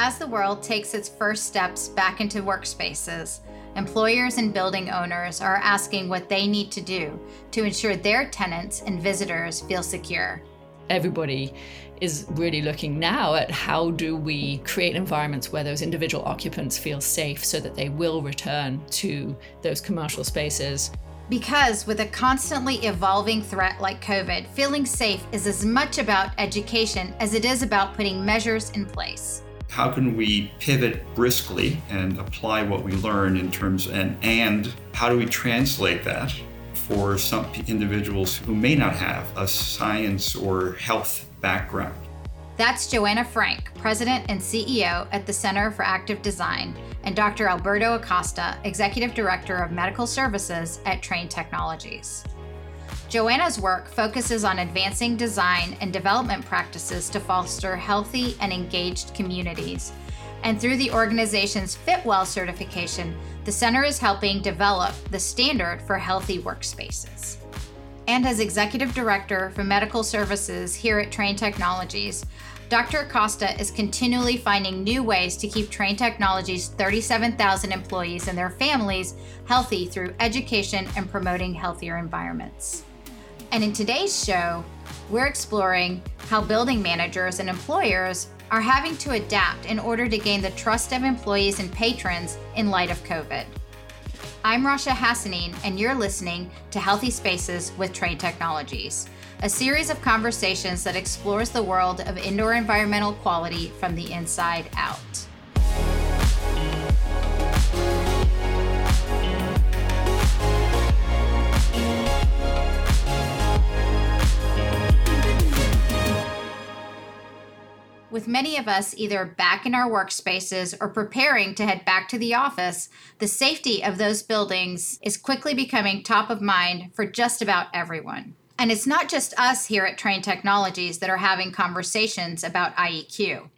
As the world takes its first steps back into workspaces, employers and building owners are asking what they need to do to ensure their tenants and visitors feel secure. Everybody is really looking now at how do we create environments where those individual occupants feel safe so that they will return to those commercial spaces. Because with a constantly evolving threat like COVID, feeling safe is as much about education as it is about putting measures in place. How can we pivot briskly and apply what we learn in terms and and how do we translate that for some individuals who may not have a science or health background? That's Joanna Frank, President and CEO at the Center for Active Design, and Dr. Alberto Acosta, Executive Director of Medical Services at Trane Technologies. Joanna's work focuses on advancing design and development practices to foster healthy and engaged communities. And through the organization's Fitwel certification, the center is helping develop the standard for healthy workspaces and as Executive Director for Medical Services here at Trane Technologies, Dr. Acosta is continually finding new ways to keep Trane Technologies' 37,000 employees and their families healthy through education and promoting healthier environments. And in today's show, we're exploring how building managers and employers are having to adapt in order to gain the trust of employees and patrons in light of COVID. I'm Rasha Hassanin, and you're listening to Healthy Spaces with Trane Technologies, a series of conversations that explores the world of indoor environmental quality from the inside out. With many of us either back in our workspaces or preparing to head back to the office, the safety of those buildings is quickly becoming top of mind for just about everyone. And it's not just us here at Trane Technologies that are having conversations about IEQ.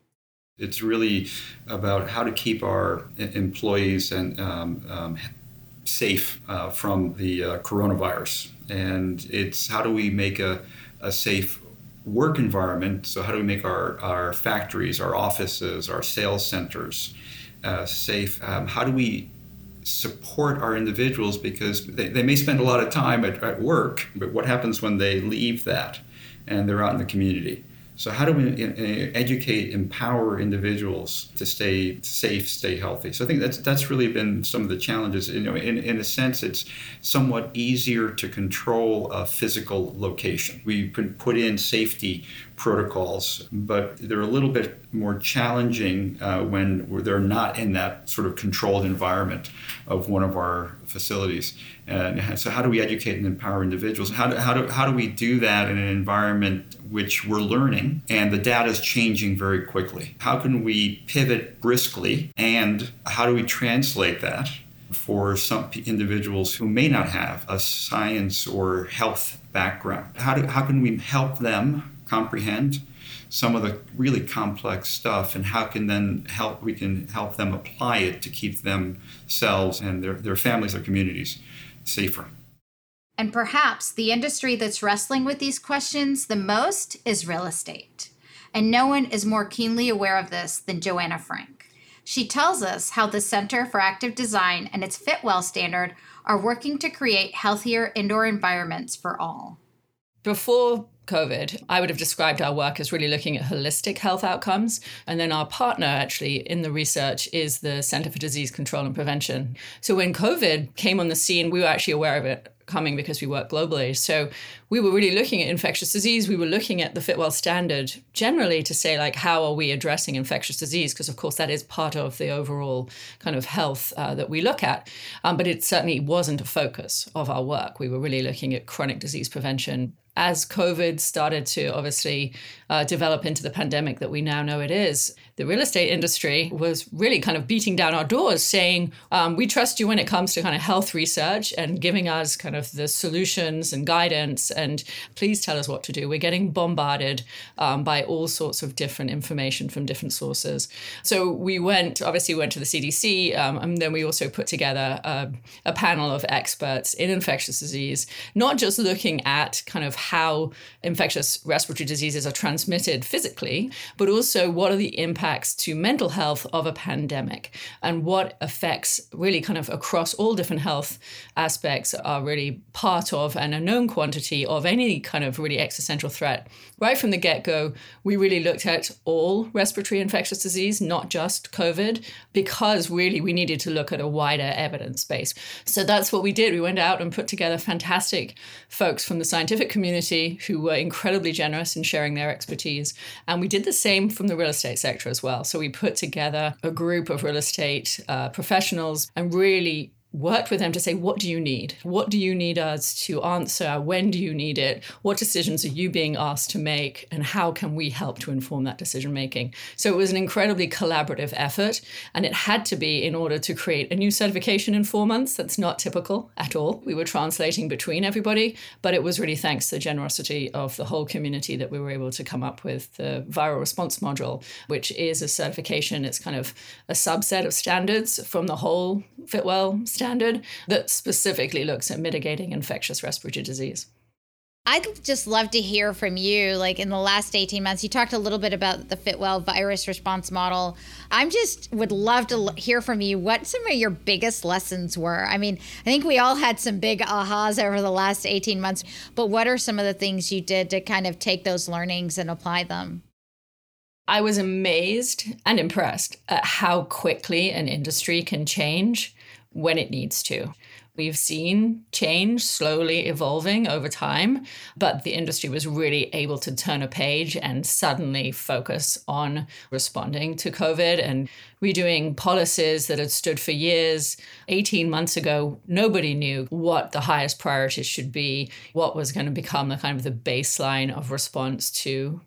It's really about how to keep our employees and um, um, safe uh, from the uh, coronavirus, and it's how do we make a, a safe work environment. So, how do we make our, our factories, our offices, our sales centers uh, safe? Um, how do we support our individuals because they, they may spend a lot of time at, at work, but what happens when they leave that and they're out in the community? So, how do we educate, empower individuals to stay safe, stay healthy? So, I think that's that's really been some of the challenges. You know, in, in a sense, it's somewhat easier to control a physical location. We put in safety protocols, but they're a little bit more challenging uh, when they're not in that sort of controlled environment of one of our facilities. And so, how do we educate and empower individuals? How do, how do, how do we do that in an environment which we're learning and the data is changing very quickly? How can we pivot briskly and how do we translate that? For some individuals who may not have a science or health background, how, do, how can we help them comprehend some of the really complex stuff and how can then help we can help them apply it to keep themselves and their, their families their communities safer and perhaps the industry that's wrestling with these questions the most is real estate. And no one is more keenly aware of this than joanna frank. She tells us how the center for active design and its Fitwel standard are working to create healthier indoor environments for all. Before COVID, I would have described our work as really looking at holistic health outcomes. And then our partner, actually, in the research is the Center for Disease Control and Prevention. So when COVID came on the scene, we were actually aware of it coming because we work globally. So we were really looking at infectious disease. We were looking at the Fitwel standard generally to say, like, how are we addressing infectious disease? Because, of course, that is part of the overall kind of health uh, that we look at. Um, but it certainly wasn't a focus of our work. We were really looking at chronic disease prevention, as COVID started to obviously uh, develop into the pandemic that we now know it is, the real estate industry was really kind of beating down our doors saying, um, we trust you when it comes to kind of health research and giving us kind of the solutions and guidance. And please tell us what to do. We're getting bombarded um, by all sorts of different information from different sources. So we went, obviously, we went to the CDC, um, and then we also put together a, a panel of experts in infectious disease, not just looking at kind of how infectious respiratory diseases are transmitted physically, but also what are the impacts impacts to mental health of a pandemic and what effects really kind of across all different health aspects are really part of and a known quantity of any kind of really existential threat. Right from the get go, we really looked at all respiratory infectious disease, not just COVID, because really we needed to look at a wider evidence base. So that's what we did. We went out and put together fantastic folks from the scientific community who were incredibly generous in sharing their expertise. And we did the same from the real estate sector as well. So we put together a group of real estate uh, professionals and really worked with them to say, what do you need? What do you need us to answer? When do you need it? What decisions are you being asked to make? And how can we help to inform that decision making? So it was an incredibly collaborative effort. And it had to be in order to create a new certification in four months. That's not typical at all. We were translating between everybody, but it was really thanks to the generosity of the whole community that we were able to come up with the viral response module, which is a certification. It's kind of a subset of standards from the whole Fitwel standard that specifically looks at mitigating infectious respiratory disease. I'd just love to hear from you. Like in the last 18 months, you talked a little bit about the Fitwel virus response model. I'm just would love to hear from you what some of your biggest lessons were. I mean, I think we all had some big ahas over the last 18 months, but what are some of the things you did to kind of take those learnings and apply them? I was amazed and impressed at how quickly an industry can change when it needs to. We've seen change slowly evolving over time, but the industry was really able to turn a page and suddenly focus on responding to COVID and redoing policies that had stood for years. 18 months ago, nobody knew what the highest priorities should be, what was going to become the kind of the baseline of response to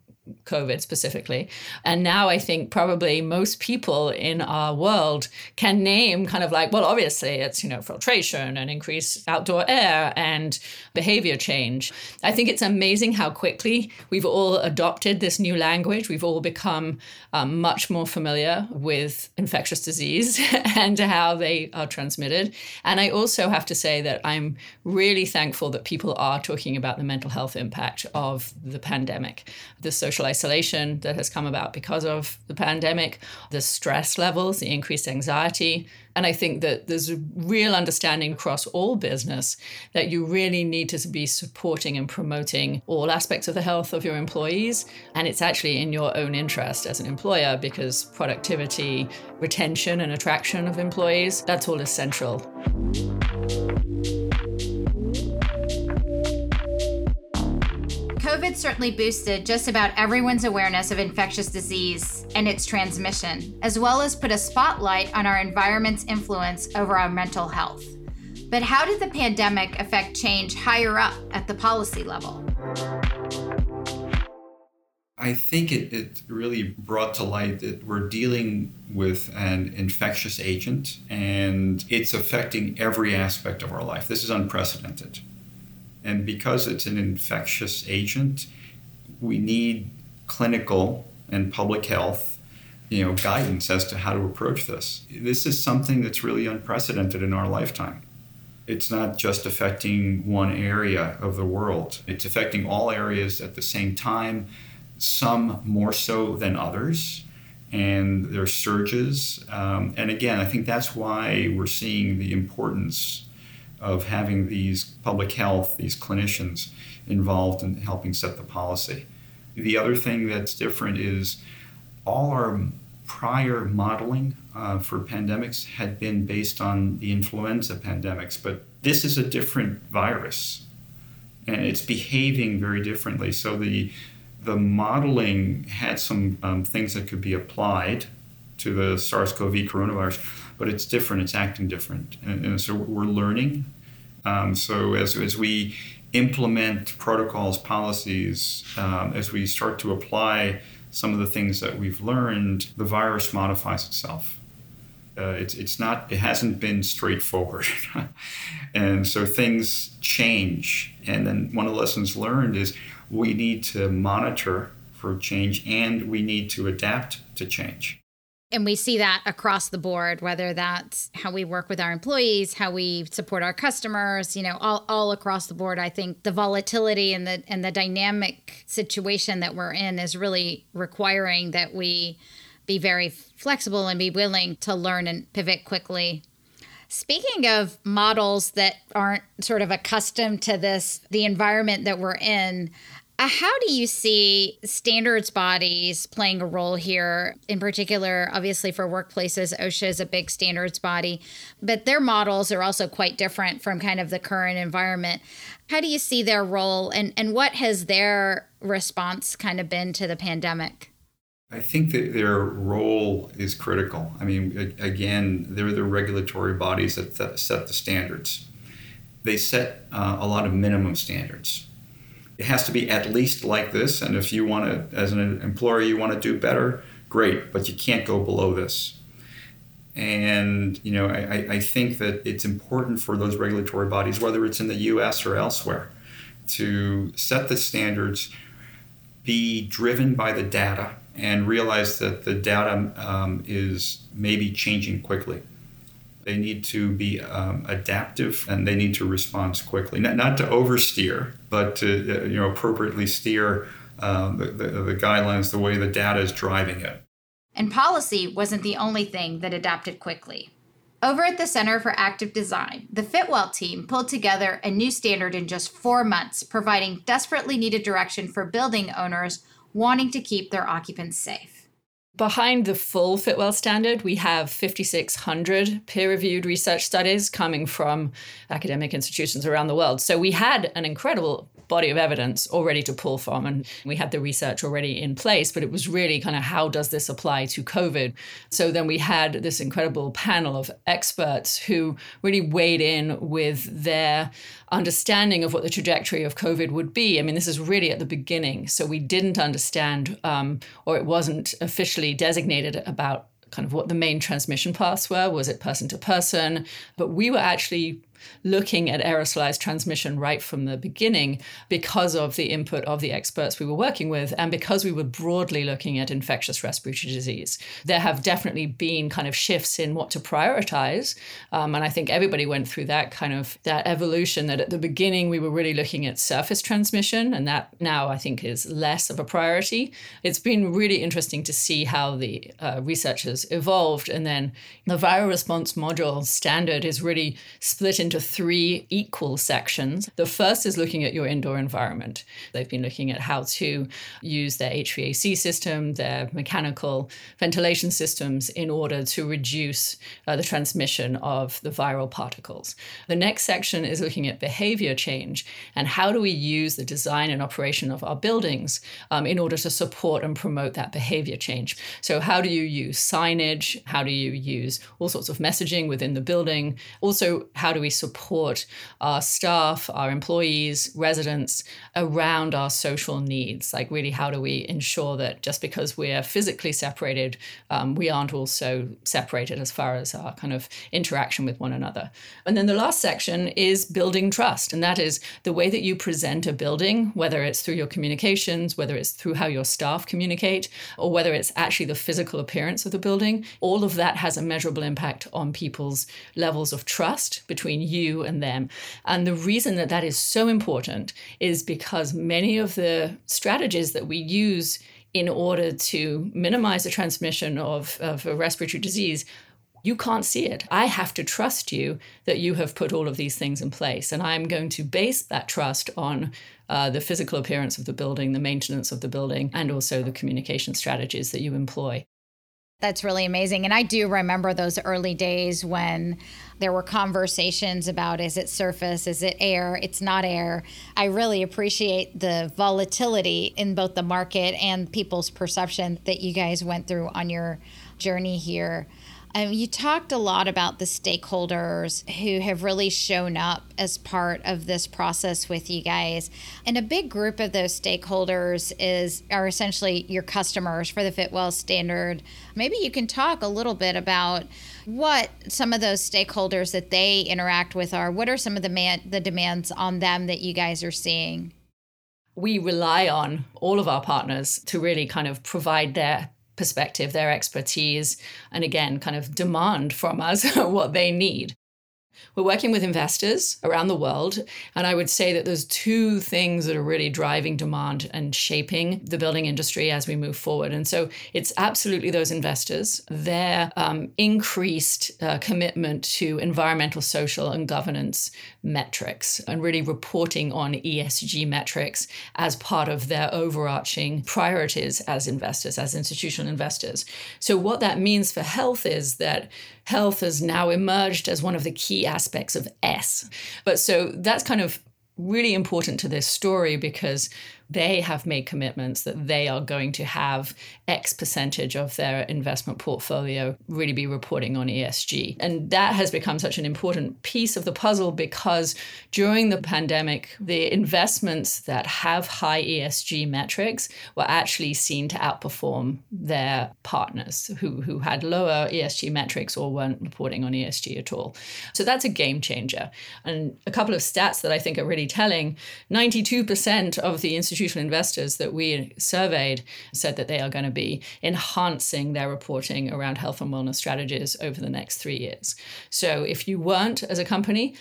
COVID specifically. And now I think probably most people in our world can name kind of like, well, obviously it's, you know, filtration and increased outdoor air and behavior change. I think it's amazing how quickly we've all adopted this new language. We've all become um, much more familiar with infectious disease and how they are transmitted. And I also have to say that I'm really thankful that people are talking about the mental health impact of the pandemic, the social social isolation that has come about because of the pandemic, the stress levels, the increased anxiety. And I think that there's a real understanding across all business that you really need to be supporting and promoting all aspects of the health of your employees. And it's actually in your own interest as an employer because productivity, retention, and attraction of employees, that's all essential. COVID certainly boosted just about everyone's awareness of infectious disease and its transmission, as well as put a spotlight on our environment's influence over our mental health. But how did the pandemic affect change higher up at the policy level? I think it, it really brought to light that we're dealing with an infectious agent and it's affecting every aspect of our life. This is unprecedented. And because it's an infectious agent, we need clinical and public health you know, guidance as to how to approach this. This is something that's really unprecedented in our lifetime. It's not just affecting one area of the world, it's affecting all areas at the same time, some more so than others. And there's surges. Um, and again, I think that's why we're seeing the importance of having these public health, these clinicians involved in helping set the policy. The other thing that's different is all our prior modeling uh, for pandemics had been based on the influenza pandemics, but this is a different virus and it's behaving very differently. So the the modeling had some um, things that could be applied to the SARS-CoV coronavirus, but it's different. It's acting different, and, and so we're learning. Um, so as as we implement protocols, policies, um, as we start to apply some of the things that we've learned, the virus modifies itself. Uh, it's, it's not it hasn't been straightforward and so things change and then one of the lessons learned is we need to monitor for change and we need to adapt to change and we see that across the board whether that's how we work with our employees how we support our customers you know all, all across the board i think the volatility and the and the dynamic situation that we're in is really requiring that we be very flexible and be willing to learn and pivot quickly. Speaking of models that aren't sort of accustomed to this, the environment that we're in, how do you see standards bodies playing a role here? In particular, obviously for workplaces, OSHA is a big standards body, but their models are also quite different from kind of the current environment. How do you see their role and, and what has their response kind of been to the pandemic? I think that their role is critical. I mean, again, they're the regulatory bodies that set the standards. They set uh, a lot of minimum standards it has to be at least like this. And if you want to, as an employer, you want to do better, great, but you can't go below this. And you know, I, I think that it's important for those regulatory bodies, whether it's in the U.S. or elsewhere, to set the standards, be driven by the data, and realize that the data um, is maybe changing quickly. They need to be um, adaptive and they need to respond quickly, not, not to oversteer, but to uh, you know appropriately steer um, the, the, the guidelines the way the data is driving it. And policy wasn't the only thing that adapted quickly. Over at the Center for Active Design, the Fitwel team pulled together a new standard in just four months, providing desperately needed direction for building owners wanting to keep their occupants safe. Behind the full Fitwel standard, we have 5,600 peer reviewed research studies coming from academic institutions around the world. So we had an incredible body of evidence already to pull from and we had the research already in place but it was really kind of how does this apply to covid? So then we had this incredible panel of experts who really weighed in with their understanding of what the trajectory of covid would be. I mean this is really at the beginning so we didn't understand um, or it wasn't officially designated about kind of what the main transmission paths were. Was it person to person? But we were actually looking at aerosolized transmission right from the beginning because of the input of the experts we were working with and because we were broadly looking at infectious respiratory disease. There have definitely been kind of shifts in what to prioritize. Um, and I think everybody went through that kind of that evolution that at the beginning we were really looking at surface transmission and that now I think is less of a priority. It's been really interesting to see how the uh, research has evolved and then the viral response module standard is really split into into three equal sections. The first is looking at your indoor environment. They've been looking at how to use their HVAC system, their mechanical ventilation systems in order to reduce uh, the transmission of the viral particles. The next section is looking at behavior change and how do we use the design and operation of our buildings um, in order to support and promote that behavior change. So, how do you use signage? How do you use all sorts of messaging within the building? Also, how do we support our staff, our employees, residents around our social needs. Like, really, how do we ensure that just because we're physically separated, um, we aren't also separated as far as our kind of interaction with one another? And then the last section is building trust. And that is the way that you present a building, whether it's through your communications, whether it's through how your staff communicate, or whether it's actually the physical appearance of the building. All of that has a measurable impact on people's levels of trust between you and them. And the reason that that is so important is because many of the strategies that we use in order to minimize the transmission of, of a respiratory disease you can't see it. I have to trust you that you have put all of these things in place. And I'm going to base that trust on uh, the physical appearance of the building, the maintenance of the building, and also the communication strategies that you employ. That's really amazing. And I do remember those early days when there were conversations about is it surface, is it air, it's not air. I really appreciate the volatility in both the market and people's perception that you guys went through on your journey here. Um, you talked a lot about the stakeholders who have really shown up as part of this process with you guys. And a big group of those stakeholders is are essentially your customers for the Fitwel standard. Maybe you can talk a little bit about what some of those stakeholders that they interact with are. What are some of the man, the demands on them that you guys are seeing? We rely on all of our partners to really kind of provide their perspective, their expertise, and again, kind of demand from us what they need. We're working with investors around the world, and I would say that there's two things that are really driving demand and shaping the building industry as we move forward. And so it's absolutely those investors, their um, increased uh, commitment to environmental, social, and governance metrics, and really reporting on ESG metrics as part of their overarching priorities as investors, as institutional investors. So, what that means for health is that health has now emerged as one of the key aspects of S. But so that's kind of really important to this story because they have made commitments that they are going to have X percentage of their investment portfolio really be reporting on ESG. And that has become such an important piece of the puzzle because during the pandemic, the investments that have high ESG metrics were actually seen to outperform their partners who, who had lower ESG metrics or weren't reporting on ESG at all. So that's a game changer. And a couple of stats that I think are really telling 92% of the institutions institutional investors that we surveyed said that they are going to be enhancing their reporting around health and wellness strategies over the next three years. So if you weren't as a company,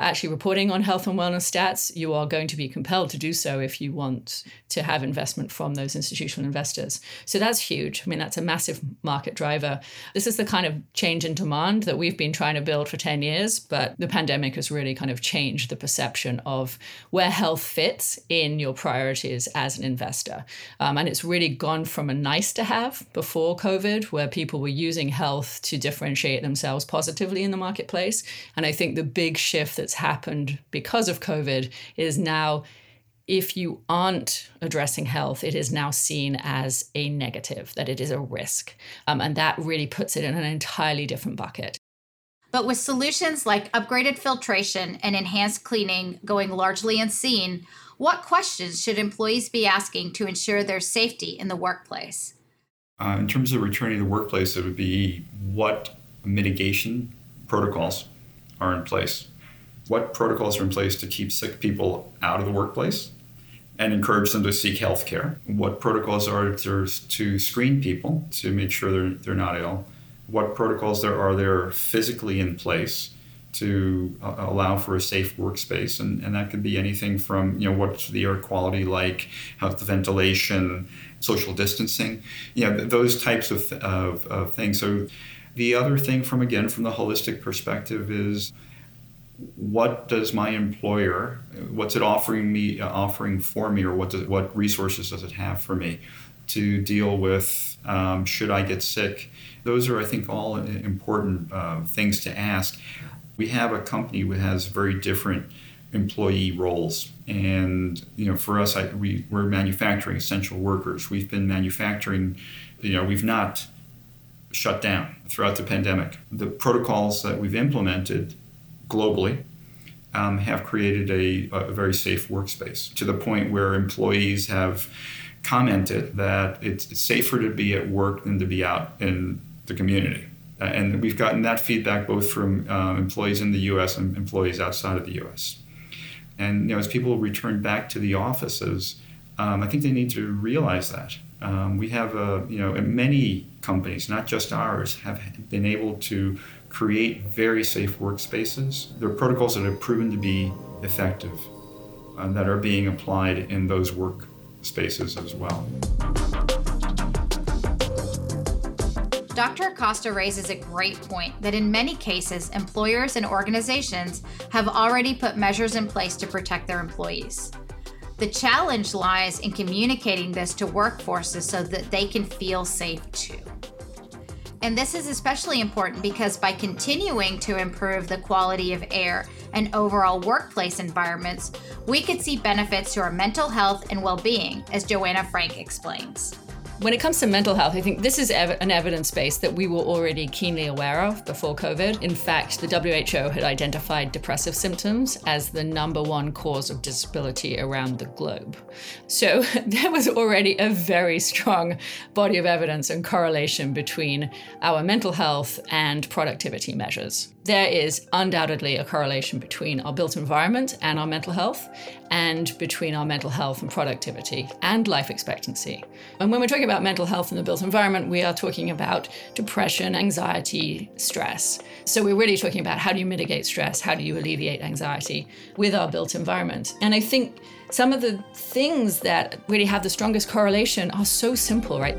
actually reporting on health and wellness stats, you are going to be compelled to do so if you want to have investment from those institutional investors. So that's huge. I mean, that's a massive market driver. This is the kind of change in demand that we've been trying to build for 10 years, but the pandemic has really kind of changed the perception of where health fits in your priorities as an investor. Um, and it's really gone from a nice to have before COVID, where people were using health to differentiate themselves positively in the marketplace. And I think the big shift that's happened because of COVID is now if you aren't addressing health, it is now seen as a negative, that it is a risk. Um, and that really puts it in an entirely different bucket. But with solutions like upgraded filtration and enhanced cleaning going largely unseen, what questions should employees be asking to ensure their safety in the workplace? Uh, in terms of returning to the workplace, it would be what mitigation protocols are in place what protocols are in place to keep sick people out of the workplace and encourage them to seek health care? What protocols are there to screen people to make sure they're, they're not ill? What protocols there are there physically in place to uh, allow for a safe workspace? And, and that could be anything from, you know, what's the air quality like, how's the ventilation, social distancing, you know, those types of, of, of things. So the other thing from, again, from the holistic perspective is what does my employer what's it offering me uh, offering for me or what does, what resources does it have for me to deal with um, should i get sick? Those are i think all important uh, things to ask. We have a company that has very different employee roles. And you know for us I, we, we're manufacturing essential workers. We've been manufacturing you know we've not shut down throughout the pandemic. The protocols that we've implemented globally um, have created a, a, very safe workspace to the point where employees have commented that it's safer to be at work than to be out in the community. Uh, and we've gotten that feedback both from uh, employees in the US and employees outside of the US. And you know, as people return back to the offices, um, I think they need to realize that. Um, we have, you know, many companies, not just ours, have been able to create very safe workspaces. There are protocols that have proven to be effective uh, that are being applied in those workspaces as well. Dr. Acosta raises a great point that in many cases, employers and organizations have already put measures in place to protect their employees. The challenge lies in communicating this to workforces so that they can feel safe too. And this is especially important because by continuing to improve the quality of air and overall workplace environments, we could see benefits to our mental health and well being, as Joanna Frank explains. When it comes to mental health, I think this is ev- an evidence base that we were already keenly aware of before COVID. In fact, the WHO had identified depressive symptoms as the number one cause of disability around the globe. So there was already a very strong body of evidence and correlation between our mental health and productivity measures. There is undoubtedly a correlation between our built environment and our mental health, and between our mental health and productivity and life expectancy. And when we're talking about mental health in the built environment, we are talking about depression, anxiety, stress. So we're really talking about how do you mitigate stress, how do you alleviate anxiety with our built environment. And I think some of the things that really have the strongest correlation are so simple, right?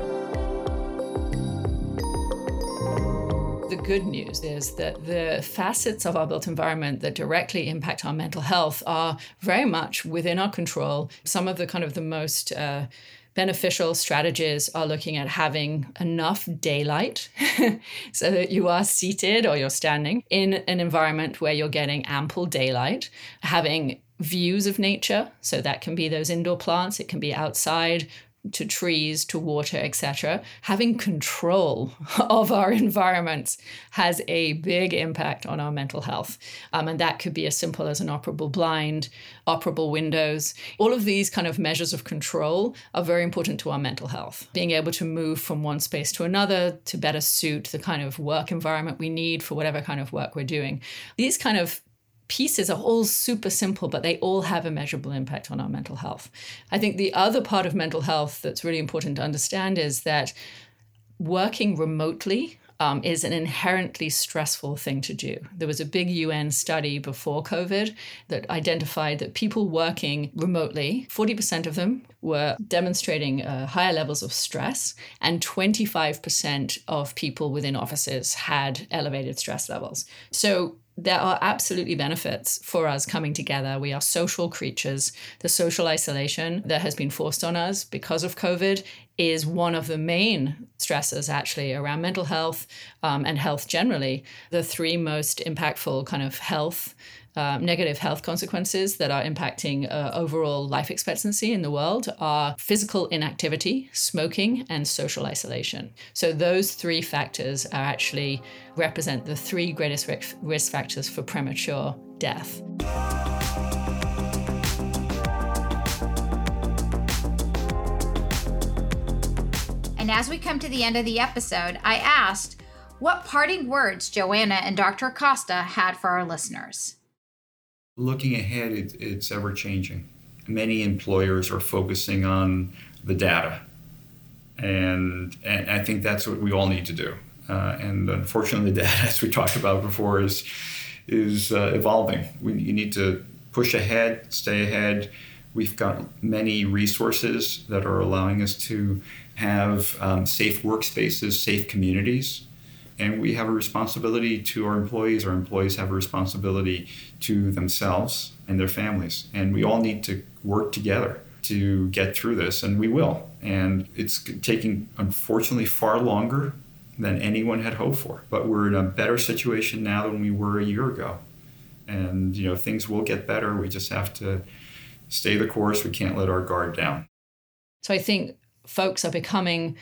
The good news is that the facets of our built environment that directly impact our mental health are very much within our control. Some of the kind of the most uh, beneficial strategies are looking at having enough daylight so that you are seated or you're standing in an environment where you're getting ample daylight, having views of nature. So that can be those indoor plants, it can be outside, to trees, to water, etc., having control of our environments has a big impact on our mental health. Um, and that could be as simple as an operable blind, operable windows. All of these kind of measures of control are very important to our mental health. Being able to move from one space to another to better suit the kind of work environment we need for whatever kind of work we're doing. These kind of pieces are all super simple, but they all have a measurable impact on our mental health. I think the other part of mental health that's really important to understand is that working remotely um, is an inherently stressful thing to do. There was a big UN study before COVID that identified that people working remotely, 40% of them were demonstrating uh, higher levels of stress, and 25% of people within offices had elevated stress levels. So there are absolutely benefits for us coming together. We are social creatures. The social isolation that has been forced on us because of COVID is one of the main stressors actually around mental health um, and health generally. The three most impactful kind of health uh, negative health consequences that are impacting uh, overall life expectancy in the world are physical inactivity, smoking, and social isolation. So, those three factors are actually represent the three greatest risk factors for premature death. And as we come to the end of the episode, I asked what parting words Joanna and Dr. Acosta had for our listeners. Looking ahead, it, it's ever changing. Many employers are focusing on the data, and, and I think that's what we all need to do. Uh, and unfortunately, the data, as we talked about before, is is uh, evolving. We, you need to push ahead, stay ahead. We've got many resources that are allowing us to have um, safe workspaces, safe communities and we have a responsibility to our employees. Our employees have a responsibility to themselves and their families. And we all need to work together to get through this, and we will. And it's taking, unfortunately, far longer than anyone had hoped for. But we're in a better situation now than we were a year ago. And, you know, things will get better. We just have to stay the course. We can't let our guard down. So I think folks are becoming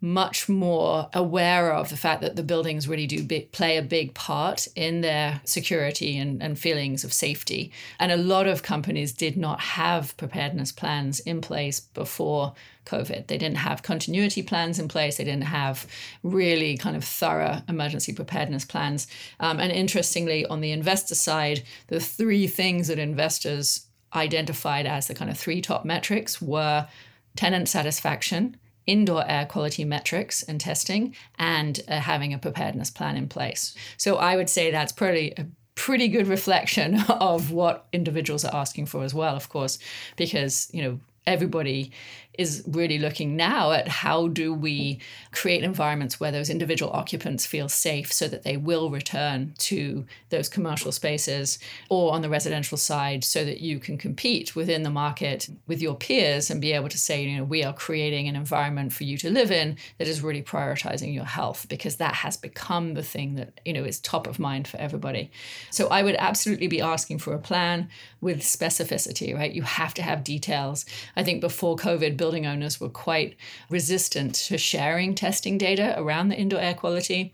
much more aware of the fact that the buildings really do play a big part in their security and, and feelings of safety. And a lot of companies did not have preparedness plans in place before COVID. They didn't have continuity plans in place. They didn't have really kind of thorough emergency preparedness plans. Um, and interestingly, on the investor side, the three things that investors identified as the kind of three top metrics were tenant satisfaction indoor air quality metrics and testing and uh, having a preparedness plan in place. So I would say that's probably a pretty good reflection of what individuals are asking for as well, of course, because you know everybody is really looking now at how do we create environments where those individual occupants feel safe so that they will return to those commercial spaces or on the residential side so that you can compete within the market with your peers and be able to say you know we are creating an environment for you to live in that is really prioritizing your health because that has become the thing that you know is top of mind for everybody. So i would absolutely be asking for a plan with specificity right? You have to have details. I think before covid building owners were quite resistant to sharing testing data around the indoor air quality.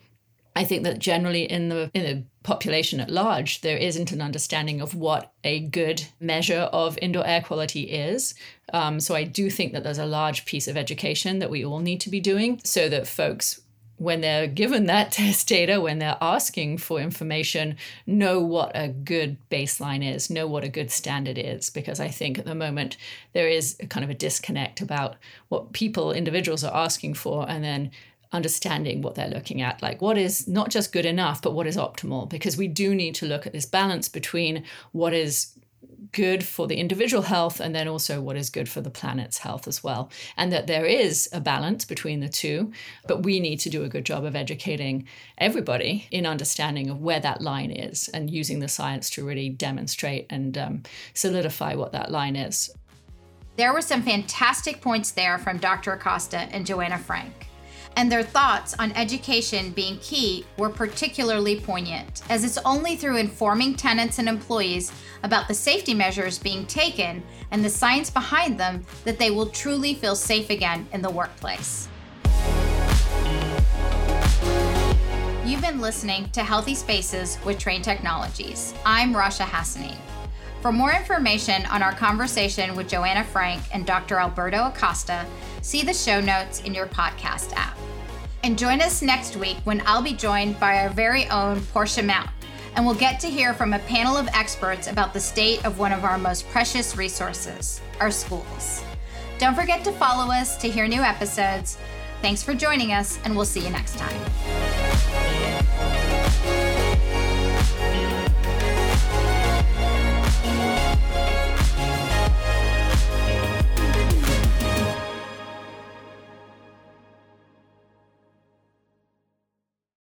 I think that generally in the in the population at large, there isn't an understanding of what a good measure of indoor air quality is. Um, so I do think that there's a large piece of education that we all need to be doing so that folks when they're given that test data, when they're asking for information, know what a good baseline is, know what a good standard is. Because I think at the moment there is a kind of a disconnect about what people, individuals are asking for, and then understanding what they're looking at like what is not just good enough but what is optimal because we do need to look at this balance between what is good for the individual health and then also what is good for the planet's health as well. And that there is a balance between the two, but we need to do a good job of educating everybody in understanding of where that line is and using the science to really demonstrate and um, solidify what that line is. There were some fantastic points there from Dr. Acosta and Joanna Frank and their thoughts on education being key were particularly poignant, as it's only through informing tenants and employees about the safety measures being taken and the science behind them that they will truly feel safe again in the workplace. You've been listening to Healthy Spaces with Trane Technologies. I'm Rasha Hassani. For more information on our conversation with Joanna Frank and Dr. Alberto Acosta, see the show notes in your podcast app. And join us next week when I'll be joined by our very own Portia Mount, and we'll get to hear from a panel of experts about the state of one of our most precious resources, our schools. Don't forget to follow us to hear new episodes. Thanks for joining us, and we'll see you next time.